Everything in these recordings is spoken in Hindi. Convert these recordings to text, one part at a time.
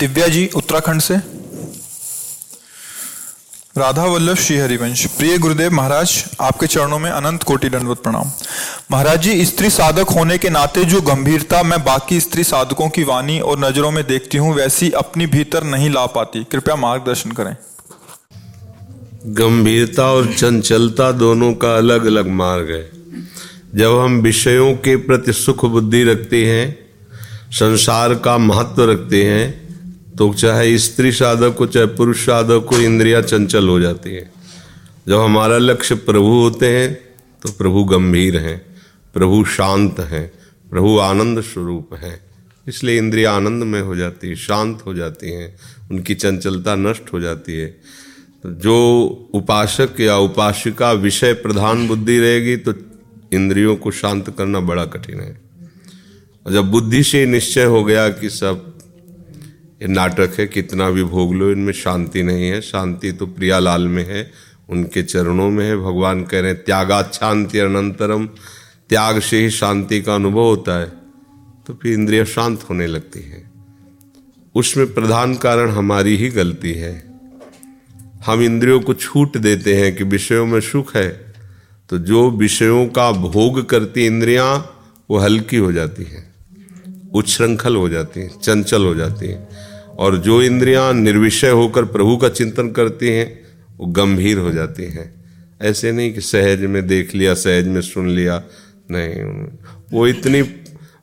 दिव्या जी उत्तराखंड से। राधा वल्लभ श्री हरिवंश प्रिय गुरुदेव महाराज, आपके चरणों में अनंत कोटि दंडवत प्रणाम। महाराज जी, स्त्री साधक होने के नाते जो गंभीरता मैं बाकी स्त्री साधकों की वाणी और नज़रों में देखती हूँ, वैसी अपनी भीतर नहीं ला पाती। कृपया मार्गदर्शन करें। गंभीरता और चंचलता दोनों का अलग अलग मार्ग है। जब हम विषयों के प्रति सुख बुद्धि रखते हैं, संसार का महत्व रखते हैं तो चाहे स्त्री साधक को चाहे पुरुष साधक को इंद्रिया चंचल हो जाती है। जब हमारा लक्ष्य प्रभु होते हैं तो प्रभु गंभीर हैं, प्रभु शांत हैं, प्रभु आनंद स्वरूप हैं। इसलिए इंद्रिया आनंद में हो जाती है, शांत हो जाती हैं, उनकी चंचलता नष्ट हो जाती है। तो जो उपासक या उपासिका विषय प्रधान बुद्धि रहेगी तो इंद्रियों को शांत करना बड़ा कठिन है। और जब बुद्धि से निश्चय हो गया कि सब ये नाटक है, कितना भी भोग लो, इनमें शांति नहीं है। शांति तो प्रियालाल में है, उनके चरणों में है। भगवान कह रहे हैं, त्यागात शांति अनंतरम, त्याग से ही शांति का अनुभव होता है। तो फिर इंद्रिय शांत होने लगती है। उसमें प्रधान कारण हमारी ही गलती है। हम इंद्रियों को छूट देते हैं कि विषयों में सुख है तो जो विषयों का भोग करती इंद्रियाँ, वो हल्की हो जाती हैं, उच्छृंखल हो जाती हैं, चंचल हो जाती हैं। और जो इंद्रियाँ निर्विषय होकर प्रभु का चिंतन करती हैं, वो गंभीर हो जाती हैं। ऐसे नहीं कि सहज में देख लिया, सहज में सुन लिया, नहीं। वो इतनी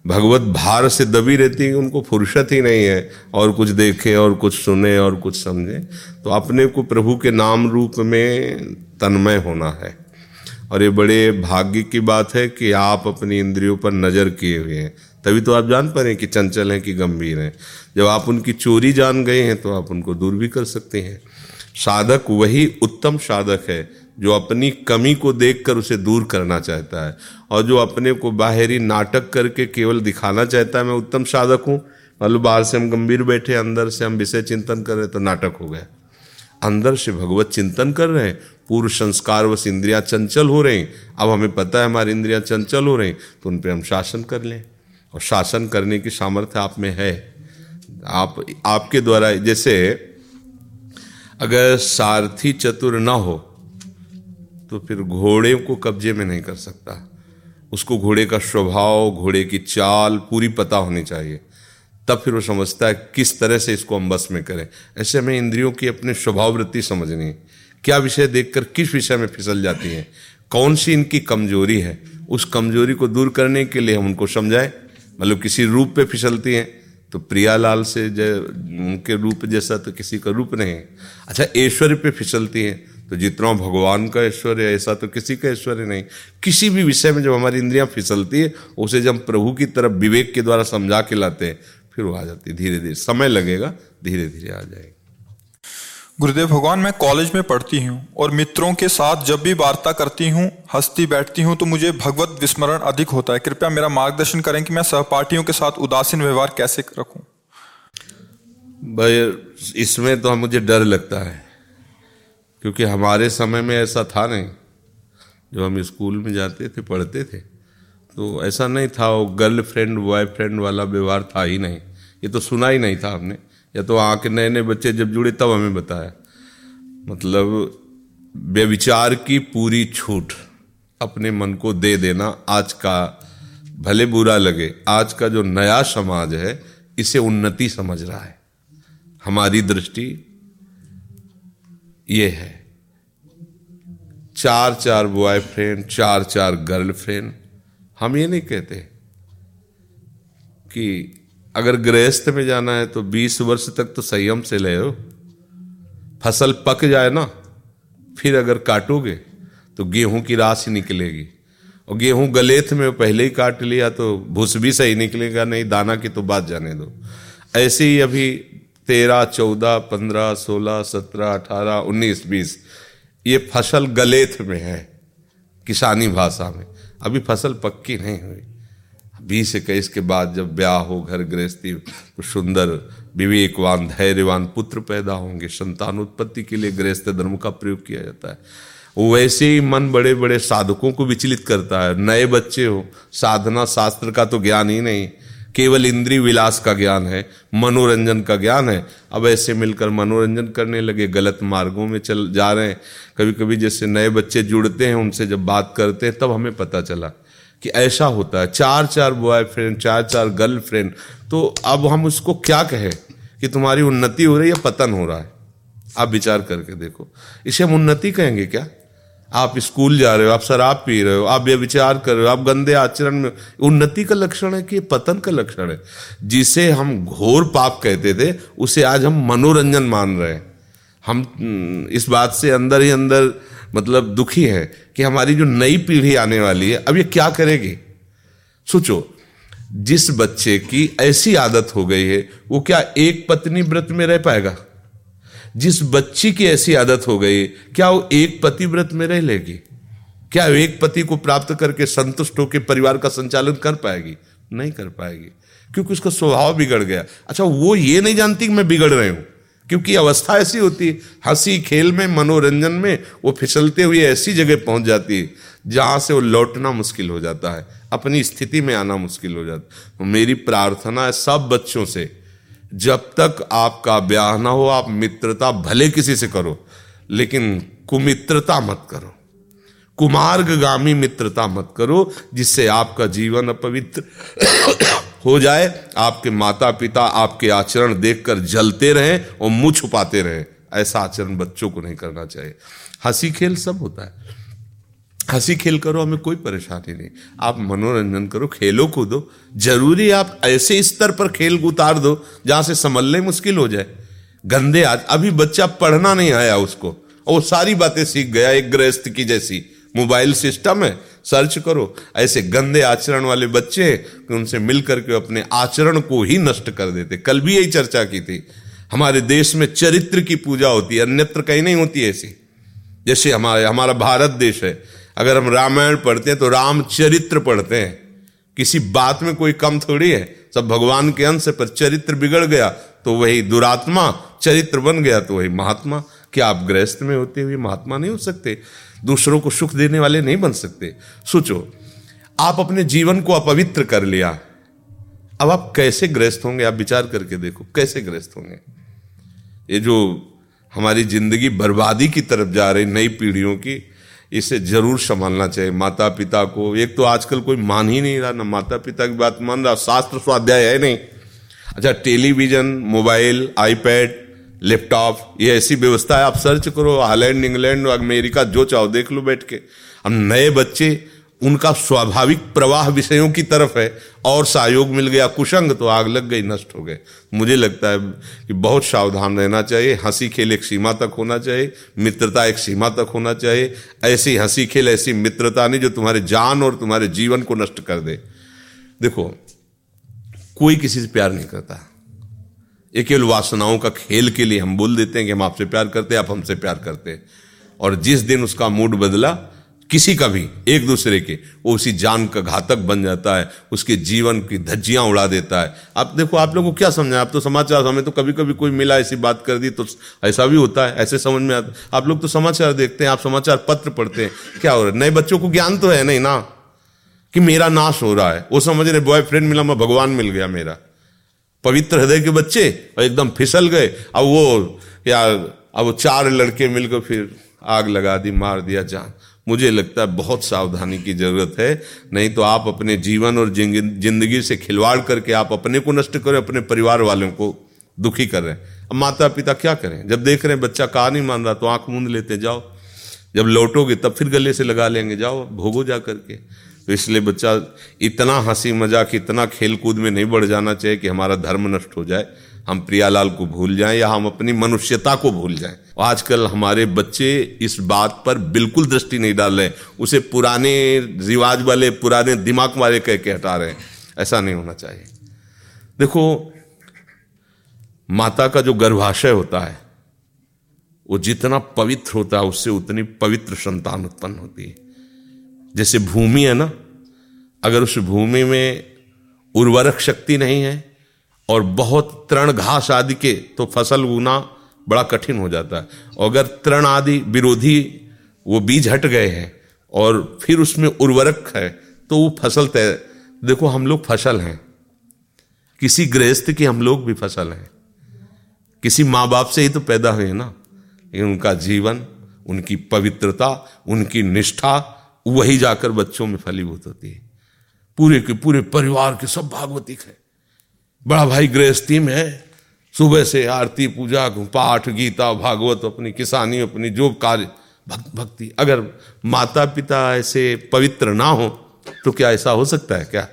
भगवत भार से दबी रहती है उनको फुर्सत ही नहीं है, और कुछ देखे, और कुछ सुने, और कुछ समझे। तो अपने को प्रभु के नाम रूप में तन्मय होना है। और ये बड़े भाग्य की बात है कि आप अपनी इंद्रियों पर नज़र किए हुए हैं। तभी तो आप जान पा रहे हैं कि चंचल हैं, कि गंभीर हैं। जब आप उनकी चोरी जान गए हैं तो आप उनको दूर भी कर सकते हैं। साधक वही उत्तम साधक है, जो अपनी कमी को देखकर उसे दूर करना चाहता है, और जो अपने को बाहरी नाटक करके केवल दिखाना चाहता है, मैं उत्तम साधक हूँ। मतलब बाहर से हम गंभीर बैठे, अंदर से हम विषय चिंतन कर रहे तो नाटक हो गया। अंदर से भगवत चिंतन कर रहे हैं। पूर्व संस्कार वश इंद्रिया चंचल हो रहे अब हमें पता है हमारी इंद्रिया चंचल हो रही तो उन पर हम शासन कर लें। और शासन करने की सामर्थ्य आप में है। आप, आपके द्वारा जैसे अगर सारथी चतुर ना हो तो फिर घोड़े को कब्जे में नहीं कर सकता। उसको घोड़े का स्वभाव, घोड़े की चाल पूरी पता होनी चाहिए। तब फिर वो समझता है किस तरह से इसको हम बस में करें। ऐसे हमें इंद्रियों की अपने स्वभाव वृत्ति समझनी है। क्या विषय देखकर किस विषय में फिसल जाती है? कौन सी इनकी कमज़ोरी है? उस कमज़ोरी को दूर करने के लिए हम उनको समझाएँ। मतलब किसी रूप पे फिसलती हैं तो प्रियालाल से उनके रूप जैसा तो किसी का रूप नहीं अच्छा ऐश्वर्य पे फिसलती हैं तो जितना भगवान का ऐश्वर्य ऐसा तो किसी का ऐश्वर्य नहीं। किसी भी विषय में जब हमारी इंद्रियाँ फिसलती है, उसे जब प्रभु की तरफ़ विवेक के द्वारा समझा के लाते हैं, फिर वो आ जाती है धीरे धीरे समय लगेगा धीरे धीरे आ जाएगी। गुरुदेव भगवान, मैं कॉलेज में पढ़ती हूँ और मित्रों के साथ जब भी वार्ता करती हूँ, हंसती बैठती हूँ तो मुझे भगवत विस्मरण अधिक होता है। कृपया मेरा मार्गदर्शन करें कि मैं सहपाठियों के साथ उदासीन व्यवहार कैसे रखूँ। भाई, इसमें तो मुझे डर लगता है, क्योंकि हमारे समय में ऐसा था नहीं। जब हम स्कूल में जाते थे, पढ़ते थे तो ऐसा नहीं था, वो गर्ल फ्रेंड बॉयफ्रेंड वाला व्यवहार था ही नहीं। ये तो सुना ही नहीं था हमने। या तो आके नए नए बच्चे जब जुड़े, तब हमें बताया। मतलब व्यविचार की पूरी छूट अपने मन को दे देना आज का भले बुरा लगे, आज का जो नया समाज है, इसे उन्नति समझ रहा है। हमारी दृष्टि ये है। चार चार बॉयफ्रेंड चार चार गर्लफ्रेंड हम ये नहीं कहते कि अगर गृहस्थ में जाना है तो 20 वर्ष तक तो संयम से ले हो। फ़सल पक जाए ना, फिर अगर काटोगे तो गेहूँ की राशि निकलेगी। और गेहूँ गलेथ में पहले ही काट लिया तो भूस भी सही निकलेगा, नहीं दाना की तो बात जाने दो। ऐसे ही अभी तेरह, चौदह, पंद्रह, सोलह, सत्रह, अठारह, उन्नीस, बीस, ये फ़सल गलेथ में है, किसानी भाषा में। अभी फ़सल पक्की नहीं हुई। बीस इक्कीस के बाद जब ब्याह हो, घर गृहस्थी तो सुंदर, विवेकवान, धैर्यवान पुत्र पैदा होंगे। संतान उत्पत्ति के लिए गृहस्थ धर्म का प्रयोग किया जाता है। वैसे ही मन बड़े बड़े साधकों को विचलित करता है। नए बच्चे हो, साधना शास्त्र का तो ज्ञान ही नहीं। केवल इंद्री विलास का ज्ञान है, मनोरंजन का ज्ञान है। अब ऐसे मिलकर मनोरंजन करने लगे, गलत मार्गों में चल जा रहे हैं। कभी कभी जैसे नए बच्चे जुड़ते हैं, उनसे जब बात करते हैं, तब हमें पता चला कि ऐसा होता है चार चार बॉयफ्रेंड चार चार गर्लफ्रेंड तो अब हम उसको क्या कहें कि तुम्हारी उन्नति हो रही है पतन हो रहा है? आप विचार करके देखो। इसे हम उन्नति कहेंगे क्या? आप स्कूल जा रहे हो, आप शराब पी रहे हो, आप विचार कर रहे हो, आप गंदे आचरण में, उन्नति का लक्षण है कि पतन का लक्षण है? जिसे हम घोर पाप कहते थे, उसे आज हम मनोरंजन मान रहे हैं। हम इस बात से अंदर ही अंदर मतलब दुखी है कि हमारी जो नई पीढ़ी आने वाली है, अब ये क्या करेगी? सोचो, जिस बच्चे की ऐसी आदत हो गई है, वो क्या एक पत्नी व्रत में रह पाएगा? जिस बच्ची की ऐसी आदत हो गई, क्या वो एक पति व्रत में रह लेगी? क्या वो एक पति को प्राप्त करके संतुष्ट होकर परिवार का संचालन कर पाएगी? नहीं कर पाएगी, क्योंकि उसका स्वभाव बिगड़ गया। अच्छा वो ये नहीं जानती कि मैं बिगड़ रही हूँ। क्योंकि अवस्था ऐसी होती है, हँसी, खेल में, मनोरंजन में, वो फिसलते हुए ऐसी जगह पहुँच जाती है, जहाँ से वो लौटना मुश्किल हो जाता है, अपनी स्थिति में आना मुश्किल हो जाता है। मेरी प्रार्थना है सब बच्चों से, जब तक आपका ब्याह ना हो, आप मित्रता भले किसी से करो, लेकिन कुमित्रता मत करो। कुमार्गामी मित्रता मत करो, जिससे आपका जीवन अपवित्र हो जाए, आपके माता पिता आपके आचरण देखकर जलते रहें और मुँह छुपाते रहें। ऐसा आचरण बच्चों को नहीं करना चाहिए। हँसी खेल सब होता है। हँसी खेल करो, हमें कोई परेशानी नहीं। आप मनोरंजन करो, खेलो कूदो। ज़रूरी आप ऐसे स्तर पर खेल उतार दो, जहाँ से संभलने मुश्किल हो जाए। गंदे आज, अभी बच्चा पढ़ना नहीं आया उसको, और वो सारी बातें सीख गया, एक गृहस्थ की जैसी। मोबाइल सिस्टम है, सर्च करो। ऐसे गंदे आचरण वाले बच्चे कि उनसे मिल करके अपने आचरण को ही नष्ट कर देते। कल भी यही चर्चा की थी। हमारे देश में चरित्र की पूजा होती है, अन्यत्र कहीं नहीं होती ऐसी। जैसे हमारे, हमारा भारत देश है। अगर हम रामायण पढ़ते हैं तो रामचरित्र पढ़ते हैं। किसी बात में कोई कम थोड़ी है। सब भगवान के अंश पर चरित्र बिगड़ गया तो वही दुरात्मा चरित्र बन गया तो वही महात्मा क्या आप गृहस्थ में होते हुए महात्मा नहीं हो सकते, दूसरों को सुख देने वाले नहीं बन सकते। सोचो, आप अपने जीवन को अपवित्र कर लिया, अब आप कैसे ग्रस्त होंगे? आप विचार करके देखो, कैसे ग्रस्त होंगे? ये जो हमारी ज़िंदगी बर्बादी की तरफ़ जा रही, नई पीढ़ियों की, इसे ज़रूर संभालना चाहिए। माता पिता को, एक तो आजकल कोई मान ही नहीं रहा, ना माता पिता की बात मान रहा, शास्त्र स्वाध्याय है नहीं। अच्छा टेलीविज़न, मोबाइल, आईपैड लैपटॉप ये ऐसी व्यवस्था है, आप सर्च करो हालैंड इंग्लैंड अमेरिका जो चाहो देख लो बैठ के। हम नए बच्चे, उनका स्वाभाविक प्रवाह विषयों की तरफ़ है, और सहयोग मिल गया कुशंग तो आग लग गई, नष्ट हो गए। मुझे लगता है कि बहुत सावधान रहना चाहिए, हँसी खेल एक सीमा तक होना चाहिए, मित्रता एक सीमा तक होना चाहिए। ऐसी हँसी खेल, ऐसी मित्रता नहीं जो तुम्हारे जान और तुम्हारे जीवन को नष्ट कर दे। देखो, कोई किसी से प्यार नहीं करता। ये केवल वासनाओं का खेल के लिए हम बोल देते हैं कि हम आपसे प्यार करते हैं, आप हमसे प्यार करते हैं। और जिस दिन उसका मूड बदला, किसी का भी, एक दूसरे के, वो उसी जान का घातक बन जाता है, उसके जीवन की धज्जियाँ उड़ा देता है। आप देखो, आप लोगों को क्या समझा आप तो समाचार हमें तो कभी कभी कोई मिला ऐसी बात कर दी तो ऐसा भी होता है, ऐसे समझ में आता आप लोग तो समाचार देखते हैं, आप समाचार पत्र पढ़ते हैं, क्या हो रहा है? नए बच्चों को ज्ञान तो है नहीं ना? कि मेरा नाश हो रहा है। वो समझ रहे बॉयफ्रेंड मिला, मैं भगवान मिल गया मेरा। पवित्र हृदय के बच्चे और एकदम फिसल गए। अब वो, या, अब चार लड़के मिलकर फिर आग लगा दी, मार दिया, जान। मुझे लगता है बहुत सावधानी की ज़रूरत है। नहीं तो आप अपने जीवन और ज़िंदगी से खिलवाड़ करके आप अपने को नष्ट करें, अपने परिवार वालों को दुखी कर रहे हैं। अब माता पिता क्या करें? जब देख रहे हैं बच्चा कहा नहीं मान रहा तो आँख मूंद लेते जाओ। जब लौटोगे तब फिर गले से लगा लेंगे, जाओ, भोगो जा करके। तो इसलिए बच्चा इतना हँसी मज़ाक, इतना खेल कूद में नहीं बढ़ जाना चाहिए कि हमारा धर्म नष्ट हो जाए। हम प्रियालाल को भूल जाएँ या हम अपनी मनुष्यता को भूल जाएँ। आजकल हमारे बच्चे इस बात पर बिल्कुल दृष्टि नहीं डाल रहे उसे पुराने रिवाज वाले, पुराने दिमाग वाले कह के हटा रहे हैं। ऐसा नहीं होना चाहिए। देखो, माता का जो गर्भाशय होता है, वो जितना पवित्र होता है, उससे उतनी पवित्र संतान उत्पन्न होती है। जैसे भूमि है ना, अगर उस भूमि में उर्वरक शक्ति नहीं है और बहुत तृण घास आदि के तो फ़सल उगना बड़ा कठिन हो जाता है। और अगर तृण आदि विरोधी वो बीज हट गए हैं और फिर उसमें उर्वरक है तो वो फ़सल तय, देखो हम लोग फ़सल हैं। किसी गृहस्थ की हम लोग भी फ़सल हैं। किसी माँ बाप से ही तो पैदा हुए ना। लेकिन उनका जीवन, उनकी पवित्रता, उनकी निष्ठा वही जाकर बच्चों में फलीभूत होती है। पूरे के पूरे परिवार के सब भागवतिक है। बड़ा भाई गृहस्थी में है। सुबह से आरती, पूजा, पाठ, गीता, भागवत, अपनी किसानी, अपनी जो कार्य भक्त भक्ति। अगर माता पिता ऐसे पवित्र ना हो तो क्या ऐसा हो सकता है क्या?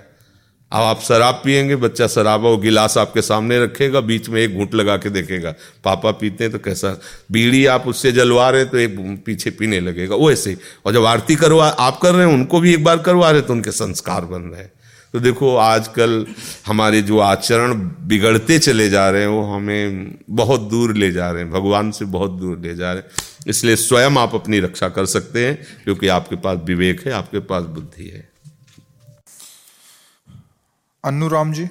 अब आप शराब पियेंगे बच्चा शराब वो गिलास आपके सामने रखेगा, बीच में एक घूंट लगा के देखेगा। पापा पीते हैं तो कैसा? बीड़ी आप उससे जलवा रहे तो एक पीछे पीने लगेगा। वो ऐसे और जब आरती करवा, आप कर रहे हैं, उनको भी एक बार करवा रहे तो उनके संस्कार बन रहे हैं। तो देखो, आजकल हमारे जो आचरण बिगड़ते चले जा रहे हैं, वो हमें बहुत दूर ले जा रहे हैं। भगवान से बहुत दूर ले जा रहे हैं। इसलिए स्वयं आप अपनी रक्षा कर सकते हैं, क्योंकि आपके पास विवेक है, आपके पास बुद्धि है। अनुराम जी।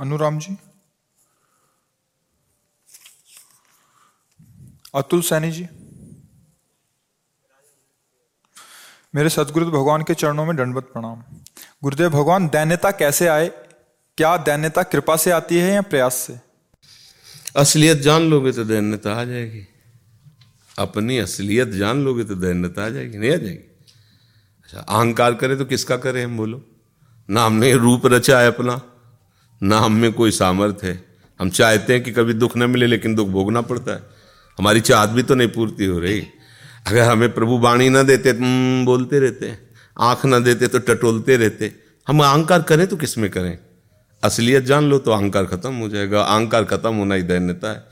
अनुराम जी। अतुल सैनी जी। मेरे सदगुरु भगवान के चरणों में दंडवत प्रणाम। गुरुदेव भगवान, दैन्यता कैसे आए? क्या दैन्यता कृपा से आती है या प्रयास से? असलियत जान लोगे तो दैन्यता आ जाएगी। अपनी असलियत जान लोगे तो दैन्यता आ जाएगी, नहीं आ जाएगी? अच्छा अहंकार करे तो किसका करे हम बोलो? ना हमने रूप रचा है अपना। ना हम में कोई सामर्थ्य है। हम चाहते हैं कि कभी दुख न मिले, लेकिन दुख भोगना पड़ता है। हमारी चाहत भी तो नहीं पूर्ति हो रही। अगर हमें प्रभु वाणी न देते तो बोलते रहते। आँख न देते तो टटोलते रहते। हम अहंकार करें तो किसमें करें? असलियत जान लो तो अहंकार खत्म हो जाएगा। अहंकार खत्म होना ही दैन्यता है।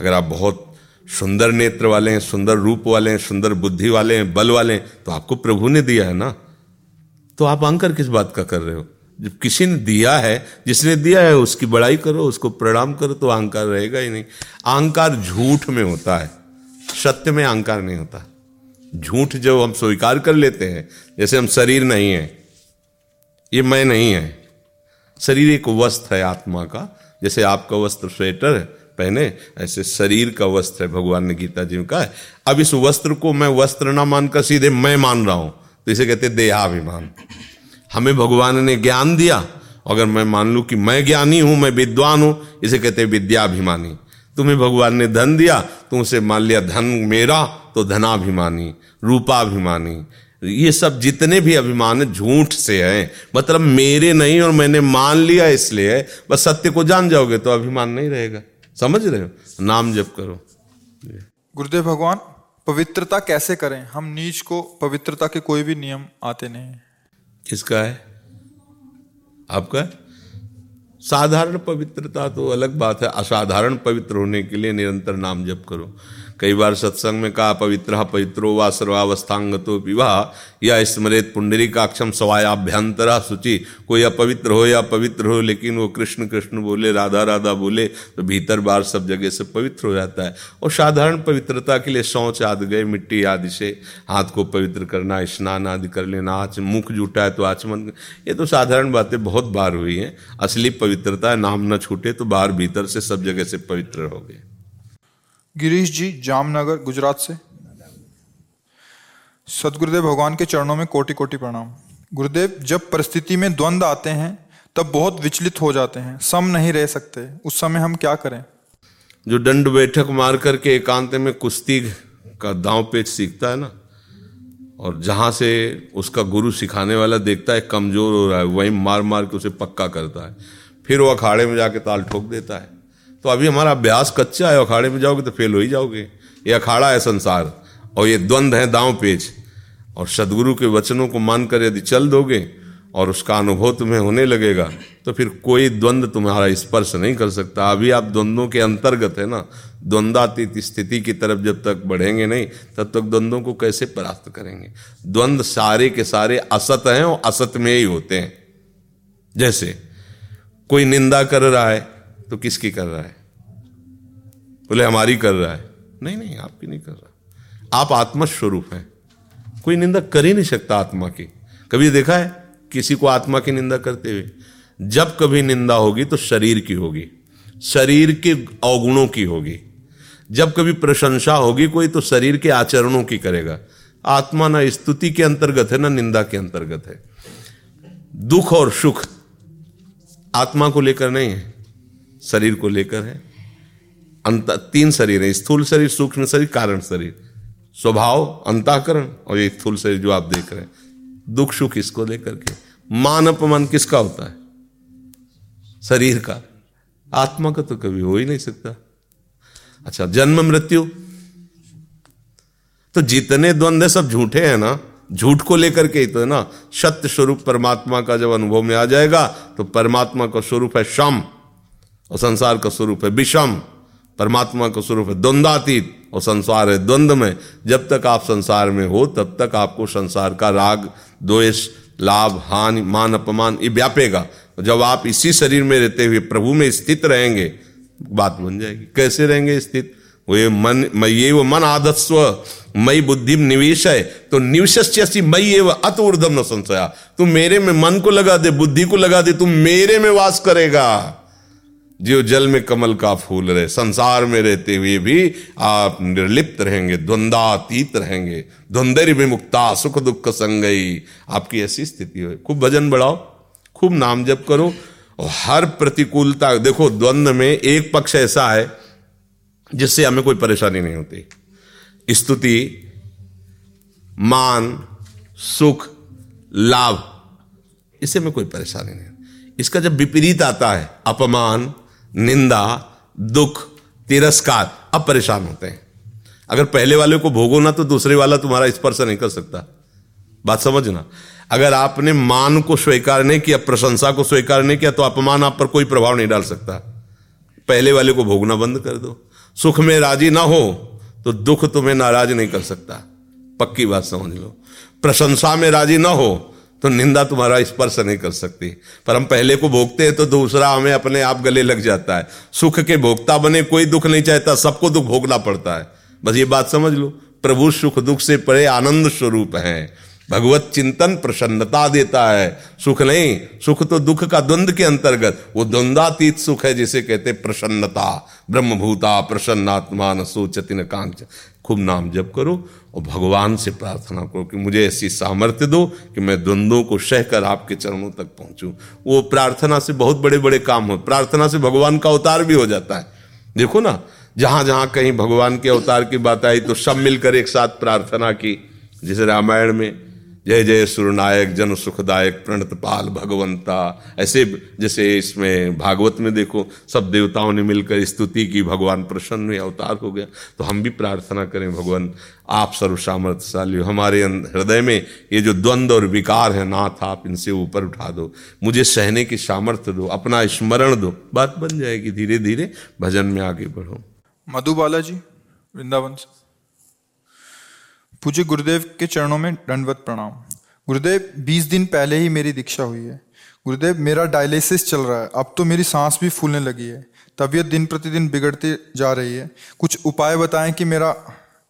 अगर आप बहुत सुंदर नेत्र वाले हैं, सुंदर रूप वाले हैं, सुंदर बुद्धि वाले हैं, बल वाले हैं तो आपको प्रभु ने दिया है ना? तो आप अहंकार किस बात का कर रहे हो? जब किसी ने दिया है, जिसने दिया है, उसकी बड़ाई करो, उसको प्रणाम करो तो अहंकार रहेगा ही नहीं। अहंकार झूठ में होता है। सत्य में अहंकार नहीं होता। झूठ जब हम स्वीकार कर लेते हैं, जैसे हम शरीर नहीं है, ये मैं नहीं है। शरीर एक वस्त्र है आत्मा का, जैसे आपका वस्त्र स्वेटर है, पहने, ऐसे शरीर का वस्त्र है, भगवान ने गीता जी है। अब इस वस्त्र को मैं वस्त्र ना मानकर सीधे मैं मान रहा हूँ। तो इसे कहते देहाभिमान। हमें भगवान ने ज्ञान दिया, अगर मैं मान लू कि मैं ज्ञानी हूँ, मैं विद्वान हूँ, इसे कहते विद्याभिमानी। तुम्हें भगवान ने धन दिया तुमसे मान लिया धन मेरा तो धनाभिमानी, रूपाभिमानी। ये सब जितने भी अभिमान झूठ से हैं। मतलब मेरे नहीं और मैंने मान लिया इसलिए, बस सत्य को जान जाओगे तो अभिमान नहीं रहेगा। समझ रहे हो? नाम जप करो। गुरुदेव भगवान पवित्रता कैसे करें? हम नीच को पवित्रता के कोई भी नियम आते नहीं किसका है? आपका साधारण पवित्रता तो अलग बात है। असाधारण पवित्र होने के लिए निरंतर नाम जप करो। कई बार सत्संग में कहा, पवित्र पवित्रो व सर्वावस्थांगतो विवाह। या स्मृत पुंडरी काक्षम सवायाभ्यंतरा सूचि कोई अपवित्र हो या पवित्र हो, लेकिन वो कृष्ण कृष्ण बोले, राधा राधा बोले तो भीतर बार सब जगह से पवित्र हो जाता है। और साधारण पवित्रता के लिए शौच, आदि, गए, मिट्टी आदि से हाथ को पवित्र करना, स्नान आदि कर लेना आच मुख जुटा है तो आचमन ये तो साधारण बातें बहुत बार हुई हैं। असली पवित्रता नाम न छूटे तो बाहर भीतर से सब जगह से पवित्र हो गए गिरीश जी जामनगर, गुजरात से। सदगुरुदेव भगवान के चरणों में कोटि कोटि प्रणाम। गुरुदेव, जब परिस्थिति में द्वंद्व आते हैं, तब बहुत विचलित हो जाते हैं। सम नहीं रह सकते। उस समय हम क्या करें? जो दंड बैठक मार करके एकांत में कुश्ती का दांव पेच सीखता है ना, और जहाँ से उसका गुरु सिखाने वाला देखता है, कमज़ोर हो रहा है, वहीं मार मार के उसे पक्का करता है। फिर वो अखाड़े में जाके ताल ठोक देता है। तो अभी हमारा अभ्यास कच्चा है, अखाड़े में जाओगे तो फेल हो ही जाओगे। ये अखाड़ा है संसार, और ये द्वंद्व है दांव पेच। और सदगुरु के वचनों को मानकर यदि चल दोगे, और उसका अनुभव तुम्हें होने लगेगा तो फिर कोई द्वंद्व तुम्हारा स्पर्श नहीं कर सकता। अभी आप द्वंद्वों के अंतर्गत है ना द्वंद्वातीत स्थिति की तरफ़ जब तक बढ़ेंगे नहीं, तब तक द्वंद्वों को कैसे परास्त करेंगे? द्वंद्व सारे के सारे असत हैं और असत में ही होते हैं। जैसे कोई निंदा कर रहा है तो किसकी कर रहा है? बोले, हमारी कर रहा है। नहीं नहीं, आपकी नहीं कर रहा। आप आत्मा स्वरूप हैं। कोई निंदा कर ही नहीं सकता आत्मा की। कभी देखा है किसी को आत्मा की निंदा करते हुए? जब कभी निंदा होगी तो शरीर की होगी। शरीर के अवगुणों की होगी। जब कभी प्रशंसा होगी कोई तो शरीर के आचरणों की करेगा। आत्मा ना स्तुति के अंतर्गत है, ना निंदा के अंतर्गत है। दुख और सुख आत्मा को लेकर नहीं है। शरीर को लेकर है। अंत, तीन शरीर है, स्थूल शरीर, सूक्ष्म शरीर, कारण शरीर। स्वभाव, अंताकरण और ये स्थूल शरीर जो आप देख रहे हैं। दुख, सुख इसको लेकर के। मान, अपमान किसका होता है? शरीर का। आत्मा का तो कभी हो ही नहीं सकता। अच्छा जन्म, मृत्यु? तो जितने द्वंद्व सब झूठे हैं ना, झूठ को लेकर के ही तो है ना। सत्य स्वरूप परमात्मा का जब अनुभव में आ जाएगा तो परमात्मा का स्वरूप है शम। और संसार का स्वरूप है विषम, परमात्मा का स्वरूप है द्वंद्वातीत और संसार है द्वंद्व में जब तक आप संसार में हो, तब तक आपको संसार का राग, द्वेष, लाभ, हानि, मान, अपमान, ये व्यापेगा। जब आप इसी शरीर में रहते हुए प्रभु में स्थित रहेंगे, बात बन जाएगी। कैसे रहेंगे स्थित? वो ये मन ये वो मन आदस्व, मई बुद्धि निवेश है। तो निवेश मई, ये अत ऊर्धम न संशया। तुम मेरे में मन को लगा दे, बुद्धि को लगा दे तुम मेरे में वास करेगा। जो जल में कमल का फूल रहे, संसार में रहते हुए भी आप निर्लिप्त रहेंगे द्वंद्वातीत रहेंगे द्वंद्व विमुक्ता सुख दुख संगई। आपकी ऐसी स्थिति हो। खूब भजन बढ़ाओ, खूब नाम जप करो और हर प्रतिकूलता, देखो द्वंद्व में एक पक्ष ऐसा है जिससे हमें कोई परेशानी नहीं होती। स्तुति, मान, सुख, लाभ, इससे हमें कोई परेशानी नहीं इसका जब विपरीत आता है, अपमान निंदा, दुख, तिरस्कार अब परेशान होते हैं। अगर पहले वाले को भोगो ना तो दूसरे वाला तुम्हारा स्पर्श नहीं कर सकता। बात समझना। अगर आपने मान को स्वीकार नहीं किया प्रशंसा को स्वीकार नहीं किया तो अपमान आप पर कोई प्रभाव नहीं डाल सकता। पहले वाले को भोगना बंद कर दो। सुख में राज़ी ना हो तो दुख तुम्हें नाराज़ नहीं कर सकता। पक्की बात समझ लो। प्रशंसा में राज़ी ना हो तो निंदा तुम्हारा स्पर्श नहीं कर सकती। पर हम पहले को भोगते हैं तो दूसरा हमें अपने आप गले लग जाता है। सुख के भोगता बने, कोई दुख नहीं चाहता, सबको दुख भोगना पड़ता है। बस ये बात समझ लो, प्रभु सुख दुख से परे आनंद स्वरूप है। भगवत चिंतन प्रसन्नता देता है। सुख नहीं, सुख तो दुख का द्वंद के अंतर्गत, वो द्वंद्वातीत सुख है जिसे कहते प्रसन्नता। ब्रह्मभूता प्रसन्नात्मा न कांच। खूब नाम जप करो और भगवान से प्रार्थना करो कि मुझे ऐसी सामर्थ्य दो कि मैं द्वंद्वों को सह कर आपके चरणों तक पहुंचूं। वो प्रार्थना से बहुत बड़े बड़े काम हो, प्रार्थना से भगवान का अवतार भी हो जाता है। देखो ना जहाँ जहाँ कहीं भगवान के अवतार की बात आई तो सब मिलकर एक साथ प्रार्थना की, जैसे रामायण में जय जय सुरनायक, जन सुखदायक, प्रणत पाल भगवंता। ऐसे जैसे इसमें भागवत में देखो, सब देवताओं ने मिलकर स्तुति की, भगवान प्रसन्न हुए, अवतार हो गया। तो हम भी प्रार्थना करें, भगवान, आप सर्व सामर्थ्यशाली हो। हमारे हृदय में ये जो द्वंद्व और विकार है, नाथ, आप इनसे ऊपर उठा दो। मुझे सहने की सामर्थ्य दो, अपना स्मरण दो। बात बन जाएगी धीरे धीरे भजन में आगे बढ़ो। मधुबाला जी वृंदावन से। पूज्य गुरुदेव के चरणों में दंडवत प्रणाम। गुरुदेव, बीस दिन पहले ही मेरी दीक्षा हुई है। गुरुदेव, मेरा डायलिसिस चल रहा है। अब तो मेरी सांस भी फूलने लगी है। तबीयत दिन प्रतिदिन बिगड़ती जा रही है। कुछ उपाय बताएँ कि मेरा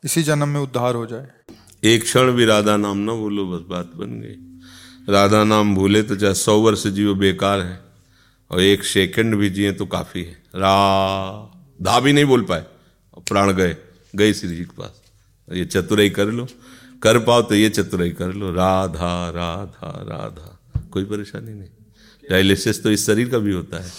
इसी जन्म में उद्धार हो जाए। एक क्षण भी राधा नाम ना बोलो, बस बात बन गई। राधा नाम भूले तो चाहे सौ वर्ष जियो बेकार है, और एक सेकंड भी जिए तो काफ़ी है। रा धा भी नहीं बोल पाए प्राण गए गए श्री जी के पास। ये चतुराई कर लो। कर पाओ तो ये चतुराई कर लो। राधा राधा राधा। कोई परेशानी नहीं। डायलिसिस तो इस शरीर का भी होता है।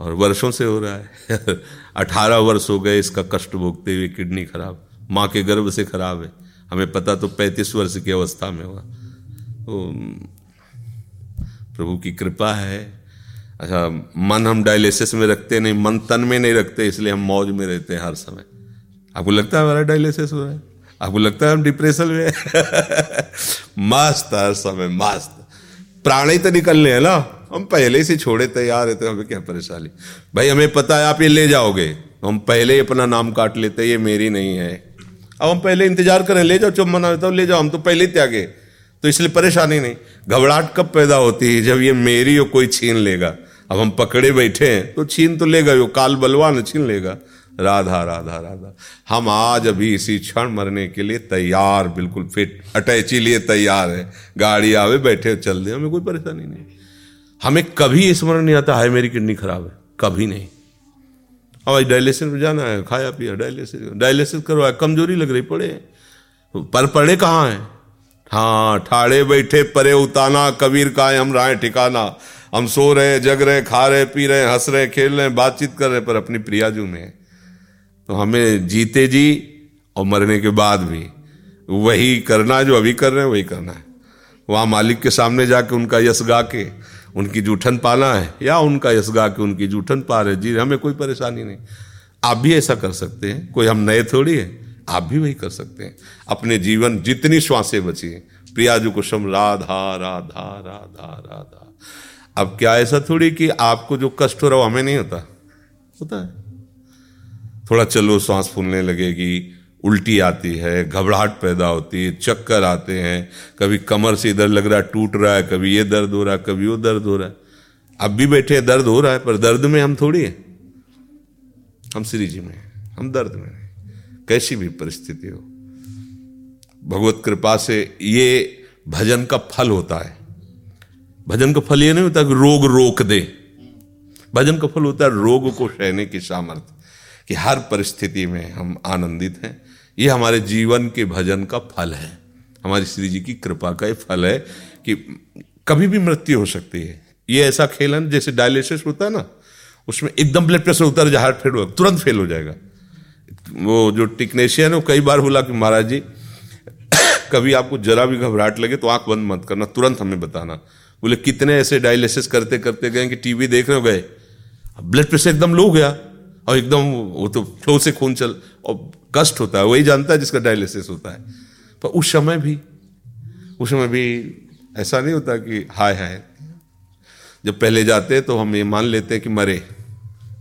और वर्षों से हो रहा है। अठारह वर्ष हो गए इसका कष्ट भोगते हुए, किडनी खराब। माँ के गर्भ से खराब है। हमें पता तो पैंतीस वर्ष की अवस्था में हुआ। तो प्रभु की कृपा है। अच्छा मन हम डायलिसिस में रखते नहीं, मन तन में नहीं रखते, इसलिए हम मौज में रहते हैं हर समय। आपको लगता है हमारा डायलिसिस हो रहा है? आपको लगता है हम डिप्रेशन में मस्त हर समय मस्त। प्राण ही तो निकलने हैं ना। हम पहले से छोड़े, तैयार है तो हमें क्या परेशानी? भाई, हमें पता है आप ये ले जाओगे। हम पहले ही अपना नाम काट लेते, ये मेरी नहीं है। अब हम पहले इंतज़ार करें, ले जाओ चुम्बन आता ले जाओ, हम तो पहले ही त्यागे। तो इसलिए परेशानी नहीं। घबराहट कब पैदा होती है जब ये मेरी हो कोई छीन लेगा? अब हम पकड़े बैठे हैं तो छीन तो लेगा वो काल बलवान छीन लेगा। राधा राधा राधा। हम आज अभी इसी क्षण मरने के लिए तैयार, बिल्कुल फिट अटैची लिए तैयार है। गाड़ी आवे, बैठे, चल दे, हमें कोई परेशानी नहीं। हमें कभी स्मरण नहीं आता है मेरी किडनी खराब है। कभी नहीं। अब डायलिसिस में जाना है, खाया, पिया डायलिसिस डायलिसिस करवाया, कमज़ोरी लग रही, पड़े। पर पड़े कहाँ हैं? हाँ ठाड़े बैठे, परे उताना, कबीर का हम राय ठिकाना। हम सो रहे, जग रहे, खा रहे, पी रहे, हंस रहे, खेल रहे, बातचीत कर रहे, पर अपनी प्रिया प्रियाजू में तो हमें जीते जी और मरने के बाद भी। वही करना जो अभी कर रहे हैं, वही करना है। वहाँ मालिक के सामने जाके उनका यश गा के उनकी जूठन पाना है, या उनका यश गा के उनकी जूठन पा रहे जी, हमें कोई परेशानी नहीं। आप भी ऐसा कर सकते हैं। कोई हम नए थोड़ी है, आप भी वही कर सकते हैं। अपने जीवन जितनी श्वासें बची प्रियाजु कुशम राधा राधा राधा राधा। अब क्या ऐसा थोड़ी कि आपको जो कष्ट हो रहा हो, हमें नहीं होता? होता है। थोड़ा चलो, सांस फूलने लगेगी, उल्टी आती है, घबराहट पैदा होती है, चक्कर आते हैं, कभी कमर से इधर लग रहा टूट रहा है, कभी ये दर्द हो रहा है, कभी वो दर्द हो रहा है। अब भी बैठे हैं, दर्द हो रहा है, पर दर्द में हम थोड़ी हैं। हम श्री जी में हम दर्द में कैसी भी परिस्थिति हो। भगवत कृपा से ये भजन का फल होता है। भजन का फल ये नहीं होता कि रोग रोक दे। भजन का फल होता है रोग को सहने की सामर्थ्य। कि हर परिस्थिति में हम आनंदित हैं। ये हमारे जीवन के भजन का फल है। हमारी श्री जी की कृपा का ये फल है कि कभी भी मृत्यु हो सकती है। ये ऐसा खेल है जैसे डायलिसिस होता है ना, उसमें एकदम ब्लड प्रेशर उतर जाए, हार्ट फेल हो, तुरंत फेल हो जाएगा। वो जो टिक्नेशियन है कई बार बोला कि महाराज जी, कभी आपको जरा भी घबराहट लगे तो आँख बंद मत करना, तुरंत हमें बताना। बोले, कितने ऐसे डायलिसिस करते करते गए कि टीवी देख रहे हो गए? ब्लड प्रेशर एकदम लो गया। और एकदम वो तो फ्लो से खून चल, और कष्ट होता है, वही जानता है जिसका डायलिसिस होता है। पर उस समय भी, उस समय भी ऐसा नहीं होता कि, हाय हाय। जब पहले जाते तो हम ये मान लेते हैं कि मरे।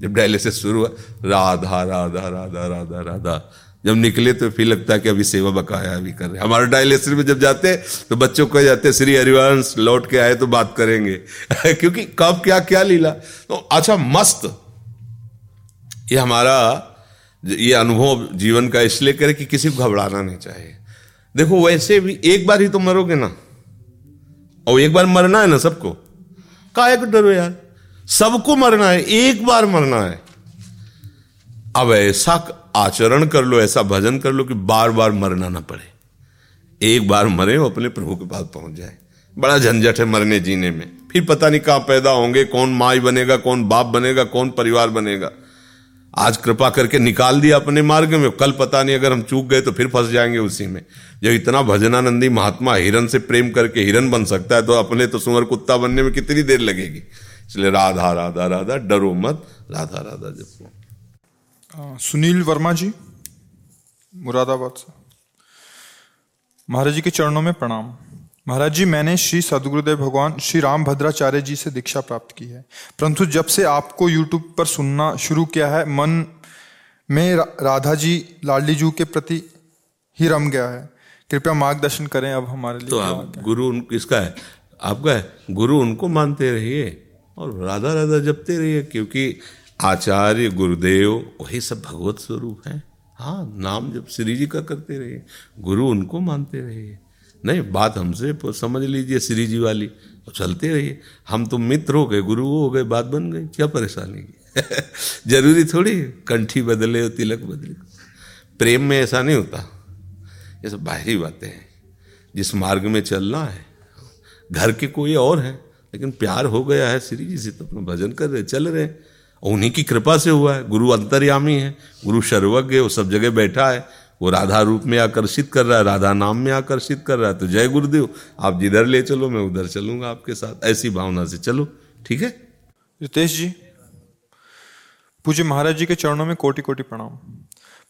जब डायलिसिस शुरू हुआ, राधा राधा राधा राधा राधा। जब निकले तो फिर लगता है कि अभी सेवा बकाया अभी कर रहे हमारे डायलिसिस में जब जाते तो बच्चों को जाते श्री हरिवंश, लौट के आए तो बात करेंगे। क्योंकि कब क्या क्या लीला? तो अच्छा मस्त। ये हमारा, ये अनुभव जीवन का इसलिए करे कि किसी को घबराना नहीं चाहिए। देखो, वैसे भी एक बार ही तो मरोगे ना। और एक बार मरना है ना सबको? काय को डरो यार? सबको मरना है, एक बार मरना है। अब ऐसा आचरण कर लो, ऐसा भजन कर लो कि बार बार मरना ना पड़े। एक बार मरे हो, अपने प्रभु के पास पहुँच जाए। बड़ा झंझट है मरने जीने में। फिर पता नहीं कहाँ पैदा होंगे, कौन माई बनेगा, कौन बाप बनेगा, कौन परिवार बनेगा। आज कृपा करके निकाल दिया अपने मार्ग में। कल पता नहीं, अगर हम चूक गए तो फिर फंस जाएँगे उसी में। जब इतना भजनानंदी महात्मा हिरन से प्रेम करके हिरन बन सकता है तो अपने तो सुअर कुत्ता बनने में कितनी देर लगेगी? इसलिए राधा राधा राधा, डरो मत। राधा राधा जपो सुनील वर्मा जी, मुरादाबाद से। महाराज जी के चरणों में प्रणाम। महाराज जी मैंने श्री सदगुरुदेव भगवान श्री राम भद्राचार्य जी से दीक्षा प्राप्त की है। परंतु जब से आपको यूट्यूब पर सुनना शुरू किया है मन में राधा जी लाडली जू के प्रति ही रम गया है। कृपया मार्गदर्शन करें अब हमारे लिए तो आप गुरु उन किसका है? आपका है? गुरु उनको मानते रहिए और राधा राधा जपते रहिए क्योंकि आचार्य गुरुदेव वही सब भगवत स्वरूप है। हाँ नाम जब श्री जी का करते रहिए गुरु उनको मानते रहिए। नहीं, बात हमसे समझ लीजिए श्री जी वाली। तो चलते रहिए। हम तो मित्र हो गए, गुरु हो गए, बात बन गई। क्या परेशानी की? ज़रूरी थोड़ी कंठी बदले तिलक बदले। प्रेम में ऐसा नहीं होता। ये सब बाहरी बातें हैं। जिस मार्ग में चलना है, घर के कोई और हैं, लेकिन प्यार हो गया है श्री जी से तो अपना भजन कर रहे चल रहे हैं। उन्हीं की कृपा से हुआ है। गुरु अंतर्यामी है, गुरु सर्वज्ञ वो सब जगह बैठा है। वो राधा रूप में आकर्षित कर रहा है राधा नाम में आकर्षित कर रहा है तो जय गुरुदेव आप जिधर ले चलो मैं उधर चलूँगा आपके साथ ऐसी भावना से चलो ठीक है? रितेश जी पूज्य महाराज जी के चरणों में कोटि कोटि प्रणाम।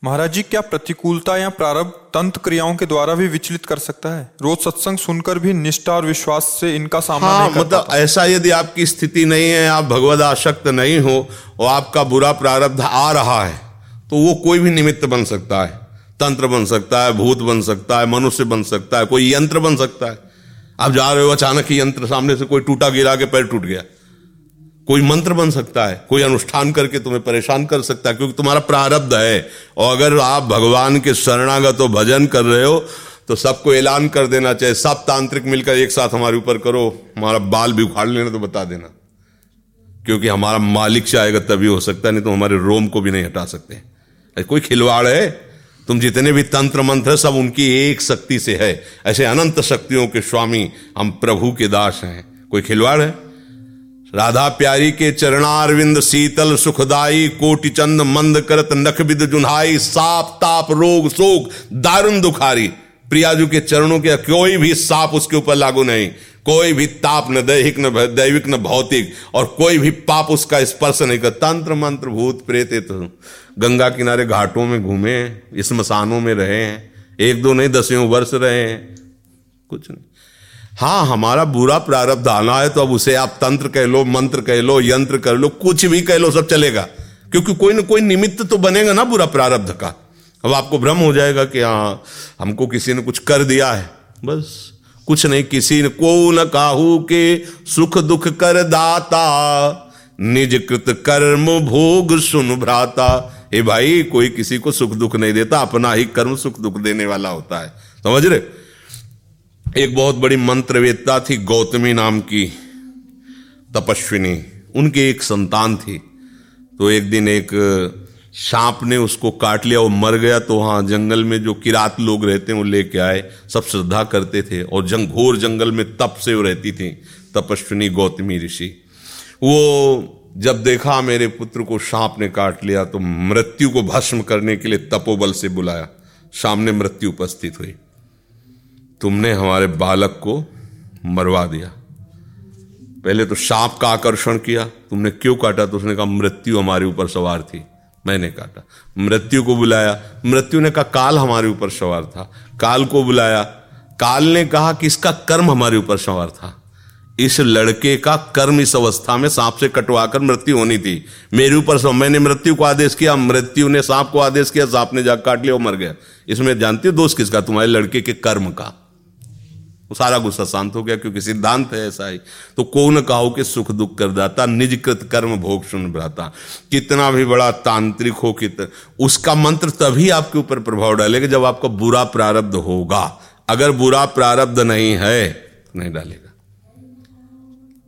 महाराज जी क्या प्रतिकूलता या प्रारब्ध तंत्र क्रियाओं के द्वारा भी विचलित कर सकता है? रोज सत्संग सुनकर भी निष्ठा और विश्वास से इनका सामना हाँ, नहीं मतलब ऐसा यदि आपकी स्थिति नहीं है आप भगवत आशक्त नहीं हो और आपका बुरा प्रारब्ध आ रहा है तो वो कोई भी निमित्त बन सकता है। तंत्र बन सकता है, भूत बन सकता है, मनुष्य बन सकता है, कोई यंत्र बन सकता है। आप जा रहे हो, अचानक ही यंत्र सामने से कोई टूटा गिरा के पैर टूट गया। कोई मंत्र बन सकता है, कोई अनुष्ठान करके तुम्हें परेशान कर सकता है, क्योंकि तुम्हारा प्रारब्ध है। और अगर आप भगवान के शरणागत भजन कर रहे हो तो सबको ऐलान कर देना चाहिए। सब तांत्रिक मिलकर एक साथ हमारे ऊपर करो, हमारा बाल भी उखाड़ लेना तो बता देना। क्योंकि हमारा मालिक चाहेगा तभी हो सकता है, नहीं तो हमारे रोम को भी नहीं हटा सकते। कोई खिलवाड़ है? तुम जितने भी तंत्र मंत्र सब उनकी एक शक्ति से है। ऐसे अनंत शक्तियों के स्वामी हम प्रभु के दास हैं। कोई खिलवाड़ है? राधा प्यारी के चरणारविंद, शीतल, सुखदाई कोटि चंद मंद करत नख विद जुन्हाई, साप, ताप, रोग, शोक, दारुण दुखारी। प्रियाजू के चरणों के कोई भी साप उसके ऊपर लागू नहीं। कोई भी ताप न दैहिक न दैविक न भौतिक, और कोई भी पाप उसका स्पर्श नहीं कर, तंत्र मंत्र भूत प्रेत तो गंगा किनारे घाटों में घूमे, स्मशानों में रहे हैं एक दो नहीं दसियों वर्ष रहे हैं कुछ नहीं। हाँ हमारा बुरा प्रारब्ध आना है तो अब उसे आप तंत्र कह लो, मंत्र कह लो, यंत्र कह लो, कुछ भी कह लो, सब चलेगा। क्योंकि कोई ना कोई निमित्त तो बनेगा ना बुरा प्रारब्ध का। अब आपको भ्रम हो जाएगा कि हाँ हमको किसी ने कुछ कर दिया है, बस। कुछ नहीं किसी को न काहू के सुख दुख कर दाता। निज कृत कर्म भोग सुन भ्राता। ए भाई, कोई किसी को सुख दुख नहीं देता, अपना ही कर्म सुख दुख देने वाला होता है। समझ रहे? एक बहुत बड़ी मंत्रवेत्ता थी गौतमी नाम की, तपस्विनी। उनकी एक संतान थी। तो एक दिन एक सांप ने उसको काट लिया, वो मर गया तो वहाँ जंगल में जो किरात लोग रहते हैं वो लेके आए, सब श्रद्धा करते थे और जंग, घोर जंगल में तप से वो रहती थी, तपस्विनी गौतमी ऋषि। वो जब देखा मेरे पुत्र को सांप ने काट लिया तो मृत्यु को भस्म करने के लिए तपोबल से बुलाया, सामने मृत्यु उपस्थित हुई। तुमने हमारे बालक को मरवा दिया। पहले तो सांप का आकर्षण किया, तुमने क्यों काटा? तो उसने कहा, मृत्यु हमारे ऊपर सवार थी। मैंने काटा। मृत्यु को बुलाया। मृत्यु ने कहा, काल हमारे ऊपर सवार था। काल को बुलाया। काल ने कहा कि इसका कर्म हमारे ऊपर सवार था। इस लड़के का कर्म इस अवस्था में सांप से कटवाकर मृत्यु होनी थी। मेरे ऊपर मैंने मृत्यु को आदेश किया। मृत्यु ने सांप को आदेश किया। सांप ने जाकर काट लिया और मर गया। इसमें जानती हो दोष किसका? तुम्हारे लड़के के कर्म का। वो सारा गुस्सा शांत हो गया क्योंकि सिद्धांत है ऐसा ही। तो कौन कहो कि सुख दुख कर दाता निज कृत कर्म भोग सुन भ्राता। कितना भी बड़ा तांत्रिक हो कितना उसका मंत्र तभी आपके ऊपर प्रभाव डालेगा जब आपका बुरा प्रारब्ध होगा। अगर बुरा प्रारब्ध नहीं है, नहीं डालेगा।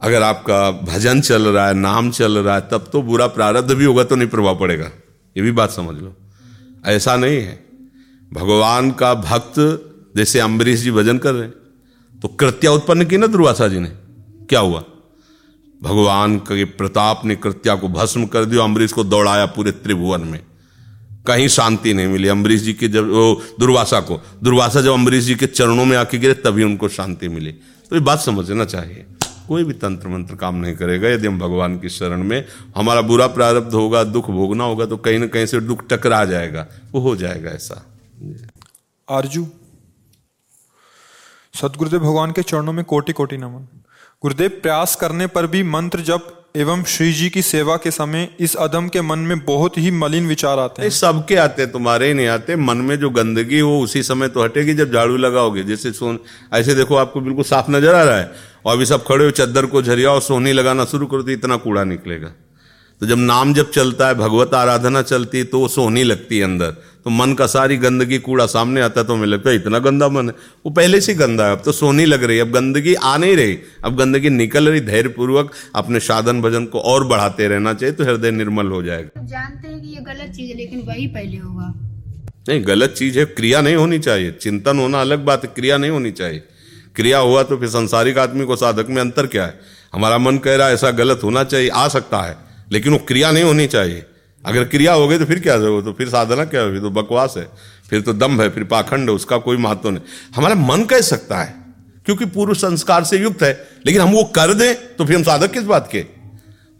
अगर आपका भजन चल रहा है, नाम चल रहा है, तब तो बुरा प्रारब्ध भी होगा तो नहीं प्रभाव पड़ेगा। ये भी बात समझ लो। ऐसा नहीं है। भगवान का भक्त, जैसे अम्बरीश जी भजन कर रहे हैं तो कृत्या उत्पन्न की ना दुर्वासा जी ने? क्या हुआ? भगवान के प्रताप ने कृत्या को भस्म कर दिया, अम्बरीश को दौड़ाया पूरे त्रिभुवन में। कहीं शांति नहीं मिली अम्बरीश जी के जब, वो दुर्वासा को। दुर्वासा जब अम्बरीश जी के चरणों में आके गिरे, तभी उनको शांति मिली। तो ये बात समझना चाहिए। कोई भी तंत्र मंत्र काम नहीं करेगा, यदि हम भगवान की शरण में हमारा बुरा प्रारब्ध होगा, दुख भोगना होगा तो कहीं ना कहीं से दुख टकरा जाएगा। वो हो जाएगा ऐसा। आरज़ू सदगुरुदेव भगवान के चरणों में कोटि कोटि नमन। गुरुदेव, प्रयास करने पर भी मंत्र जप एवं श्री जी की सेवा के समय इस अदम के मन में बहुत ही मलिन विचार आते हैं। सबके आते, तुम्हारे ही नहीं आते। मन में जो गंदगी हो, उसी समय तो हटेगी जब झाड़ू लगाओगे। जैसे सोन, ऐसे देखो, आपको बिल्कुल साफ़ नज़र आ रहा है। और अभी सब खड़े हो, चद्दर को झरिया और सोनी लगाना शुरू करो तो इतना कूड़ा निकलेगा। तो जब नाम जब चलता है भगवत आराधना चलती है तो वो सोनी लगती है अंदर। तो मन का सारी गंदगी कूड़ा सामने आता है तो हमें लगता है इतना गंदा मन है। वो पहले से गंदा है अब तो सोनी लग रही है। अब गंदगी आ नहीं रही। अब गंदगी निकल रही धैर्य पूर्वक अपने साधन भजन को और बढ़ाते रहना चाहिए तो हृदय निर्मल हो जाएगा। जानते हैं कि ये गलत चीज़ है लेकिन वही पहले होगा। नहीं गलत चीज़ है क्रिया नहीं होनी चाहिए। चिंतन होना अलग बात है क्रिया नहीं होनी चाहिए। क्रिया हुआ तो फिर संसारिक आदमी को साधक में अंतर क्या है? हमारा मन कह रहा है ऐसा गलत होना चाहिए आ सकता है। लेकिन वो क्रिया नहीं होनी चाहिए। अगर क्रिया हो गई तो फिर क्या हो? तो फिर साधना क्या होगी तो बकवास है, फिर तो दम है, फिर पाखंड है, उसका कोई महत्व नहीं। हमारा मन कह सकता है? क्योंकि पूर्व संस्कार से युक्त है, लेकिन हम वो कर दें तो फिर हम साधक किस बात के?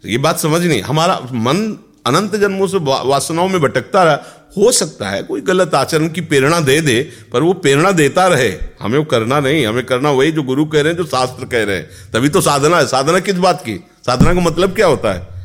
ये बात समझ नहीं। हमारा मन अनंत जन्मों से वासनाओं में भटकता रहा। हो सकता है कोई गलत आचरण की प्रेरणा दे दे, पर वो प्रेरणा देता रहे। हमें वो करना नहीं। हमें करना वही जो गुरु कह रहे हैं, जो शास्त्र कह रहे हैं। तभी तो साधना है। साधना किस बात की? साधना का मतलब क्या होता है?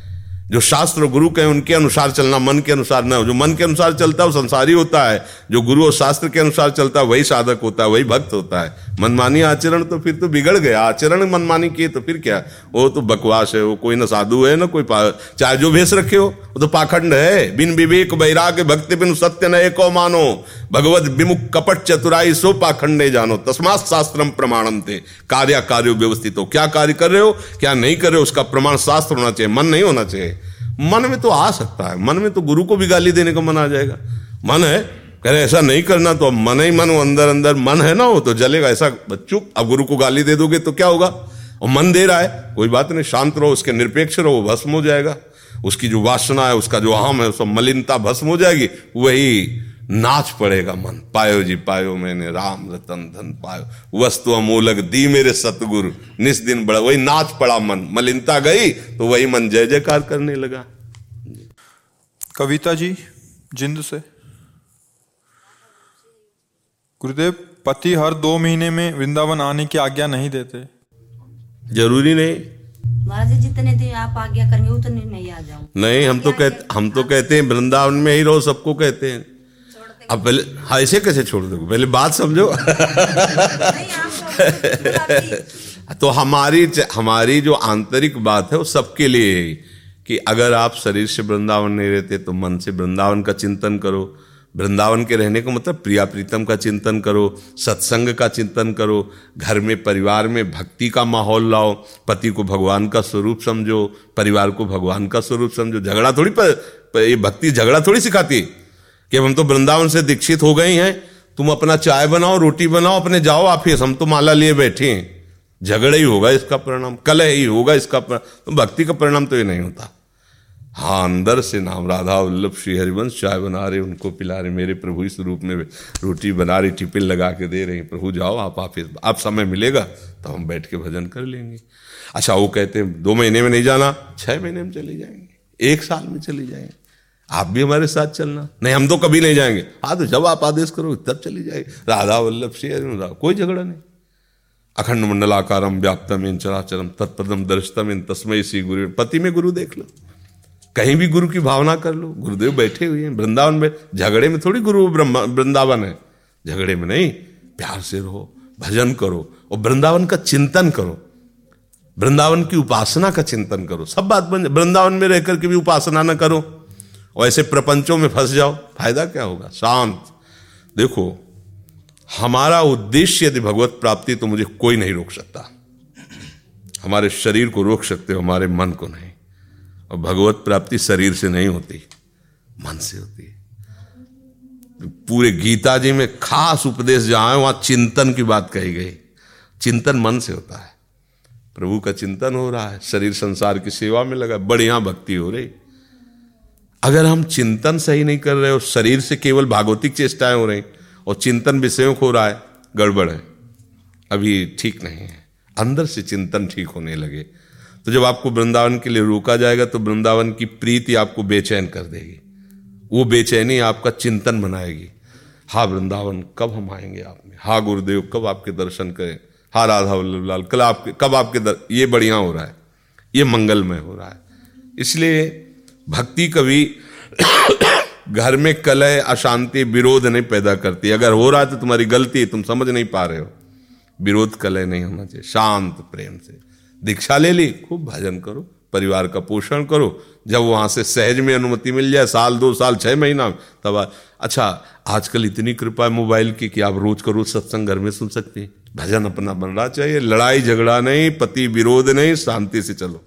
जो शास्त्र और गुरु के उनके अनुसार चलना, मन के अनुसार ना जो मन के अनुसार चलता है, वो संसारी होता है। जो गुरु और शास्त्र के अनुसार चलता है, वही साधक होता है, वही भक्त होता है। मनमानी आचरण तो फिर तो बिगड़ गया। आचरण मनमानी किए तो फिर क्या? वो तो बकवास है, वो कोई ना साधु है, ना कोई चाहे जो भेष रखे हो, वो तो पाखंड है। बिन विवेक बैराग भक्ति बिन सत्य न एको मानो। भगवत विमुख कपट चतुराई सो पाखंडे जानो। तस्मात शास्त्रम प्रमाणम थे कार्य कार्य व्यवस्थित हो। क्या कार्य कर रहे हो, क्या नहीं कर रहे हो, उसका प्रमाण शास्त्र होना चाहिए, मन नहीं होना चाहिए। मन में तो आ सकता है। मन में तो गुरु को भी गाली देने का मन आ जाएगा। मन है कह रहे ऐसा नहीं करना तो अब मन ही मन अंदर अंदर मन है ना वो तो जलेगा। ऐसा बच्चों, अब गुरु को गाली दे दोगे तो क्या होगा? और मन दे रहा है, कोई बात नहीं, शांत रहो, उसके निरपेक्ष रहो भस्म हो जाएगा। उसकी जो वासना है, उसका जो अहम है, उसका मलिनता भस्म हो जाएगी, वही नाच पड़ेगा मन। पायो जी, पायो मैंने, राम रतन धन पायो। वस्तु अमूलक दी मेरे सतगुरु निस दिन बड़ा, वही नाच पड़ा मन। मलिनता गई तो वही मन जय जयकार करने लगा। कविता जी, जिंद से। गुरुदेव पति हर दो महीने में वृंदावन आने की आज्ञा नहीं देते। ज़रूरी नहीं। महाराज जितने दिन आप आज्ञा करेंगे उतने नहीं आ जाऊँ। नहीं हम तो कहते हम तो कहते हैं वृंदावन में ही रहो सबको कहते हैं। अब पहले हाँ ऐसे कैसे छोड़ दो? पहले बात समझो। तो हमारी हमारी जो आंतरिक बात है वो सबके लिए है। कि अगर आप शरीर से वृंदावन नहीं रहते तो मन से वृंदावन का चिंतन करो। वृंदावन के रहने को मतलब प्रिया प्रीतम का चिंतन करो, सत्संग का चिंतन करो, घर में, परिवार में भक्ति का माहौल लाओ, पति को भगवान का स्वरूप समझो, परिवार को भगवान का स्वरूप समझो। झगड़ा थोड़ी पर पर ये भक्ति झगड़ा थोड़ी सिखाती? कि हम तो वृंदावन से दीक्षित हो गए हैं, तुम अपना चाय बनाओ, रोटी बनाओ, अपने जाओ ऑफ़िस, हम तो माला लिए बैठे हैं। झगड़ा ही होगा इसका परिणाम कल ही होगा इसका परिणाम तो भक्ति का परिणाम तो ये नहीं होता। हाँ अंदर से नाम राधा वल्लभ श्री हरिवंश चाय बना रहे, उनको पिला रहे, मेरे प्रभु इस रूप में रोटी बना रही, टिफ़िन लगा के दे रहे प्रभु जाओ, आप ऑफ़िस आप समय मिलेगा तो हम बैठ के भजन कर लेंगे। अच्छा वो कहते हैं, दो महीने में नहीं जाना, छह महीने में चले जाएँगे, एक साल में चले जाएँगे। आप भी हमारे साथ चलना, नहीं, हम तो कभी नहीं जाएँगे। हाँ तो जब आप आदेश करो तब चली जाएगी। राधा वल्लभ श्री हरिवंश कोई झगड़ा नहीं। अखंड मंडलाकारम व्याप्तम इन चराचरम तत्पदम दर्शतम इन तस्मय सी गुरु पति में गुरु देख लो। कहीं भी गुरु की भावना कर लो। गुरुदेव बैठे हुए हैं, वृंदावन में, झगड़े में थोड़ी गुरु वृंदावन है। झगड़े में नहीं, प्यार से रहो, भजन करो और वृंदावन का चिंतन करो। वृंदावन की उपासना का चिंतन करो। सब बात बन वृंदावन में रहकर के भी उपासना ना करो। और ऐसे प्रपंचों में फंस जाओ, फ़ायदा क्या होगा? शांत। देखो, हमारा उद्देश्य यदि भगवत प्राप्ति तो मुझे कोई नहीं रोक सकता। हमारे शरीर को रोक सकते हो, हमारे मन को नहीं। और भगवत प्राप्ति शरीर से नहीं होती, मन से होती है। पूरे गीता जी में खास उपदेश जहाँ है, वहाँ चिंतन की बात कही गई। चिंतन मन से होता है। प्रभु का चिंतन हो रहा है, शरीर संसार की सेवा में लगा, बढ़िया भक्ति हो रही। अगर हम चिंतन सही नहीं कर रहे और शरीर से केवल भागवतिक चेष्टाएँ हो रही और चिंतन विषयों को हो रहा है, गड़बड़ है। अभी ठीक नहीं है। अंदर से चिंतन ठीक होने लगे। तो जब आपको वृंदावन के लिए रोका जाएगा तो वृंदावन की प्रीति आपको बेचैन कर देगी। वो बेचैनी आपका चिंतन बनाएगी। हा, वृंदावन, कब हम आएँगे आप में? हा, गुरुदेव, कब आपके दर्शन करें? हा, राधा वल्लभ लाल कल आपके, कब आपके दर, ये बढ़िया हो रहा है। ये मंगलमय हो रहा है। इसलिए भक्ति कभी घर में कलह, अशांति, विरोध नहीं पैदा करती। अगर हो रहा है तो तुम्हारी गलती है, तुम समझ नहीं पा रहे हो। विरोध कलह नहीं होना चाहिए, शांत प्रेम से। दीक्षा ले ली, खूब भजन करो, परिवार का पोषण करो। जब वहाँ से सहज में अनुमति मिल जाए, साल, दो साल, छह महीना, तब अच्छा आजकल इतनी कृपा है मोबाइल की कि आप रोज का रोज सत्संग घर में सुन सकते हैं। भजन अपना बनना चाहिए, लड़ाई झगड़ा नहीं, पति विरोध नहीं, शांति से चलो।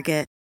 Target.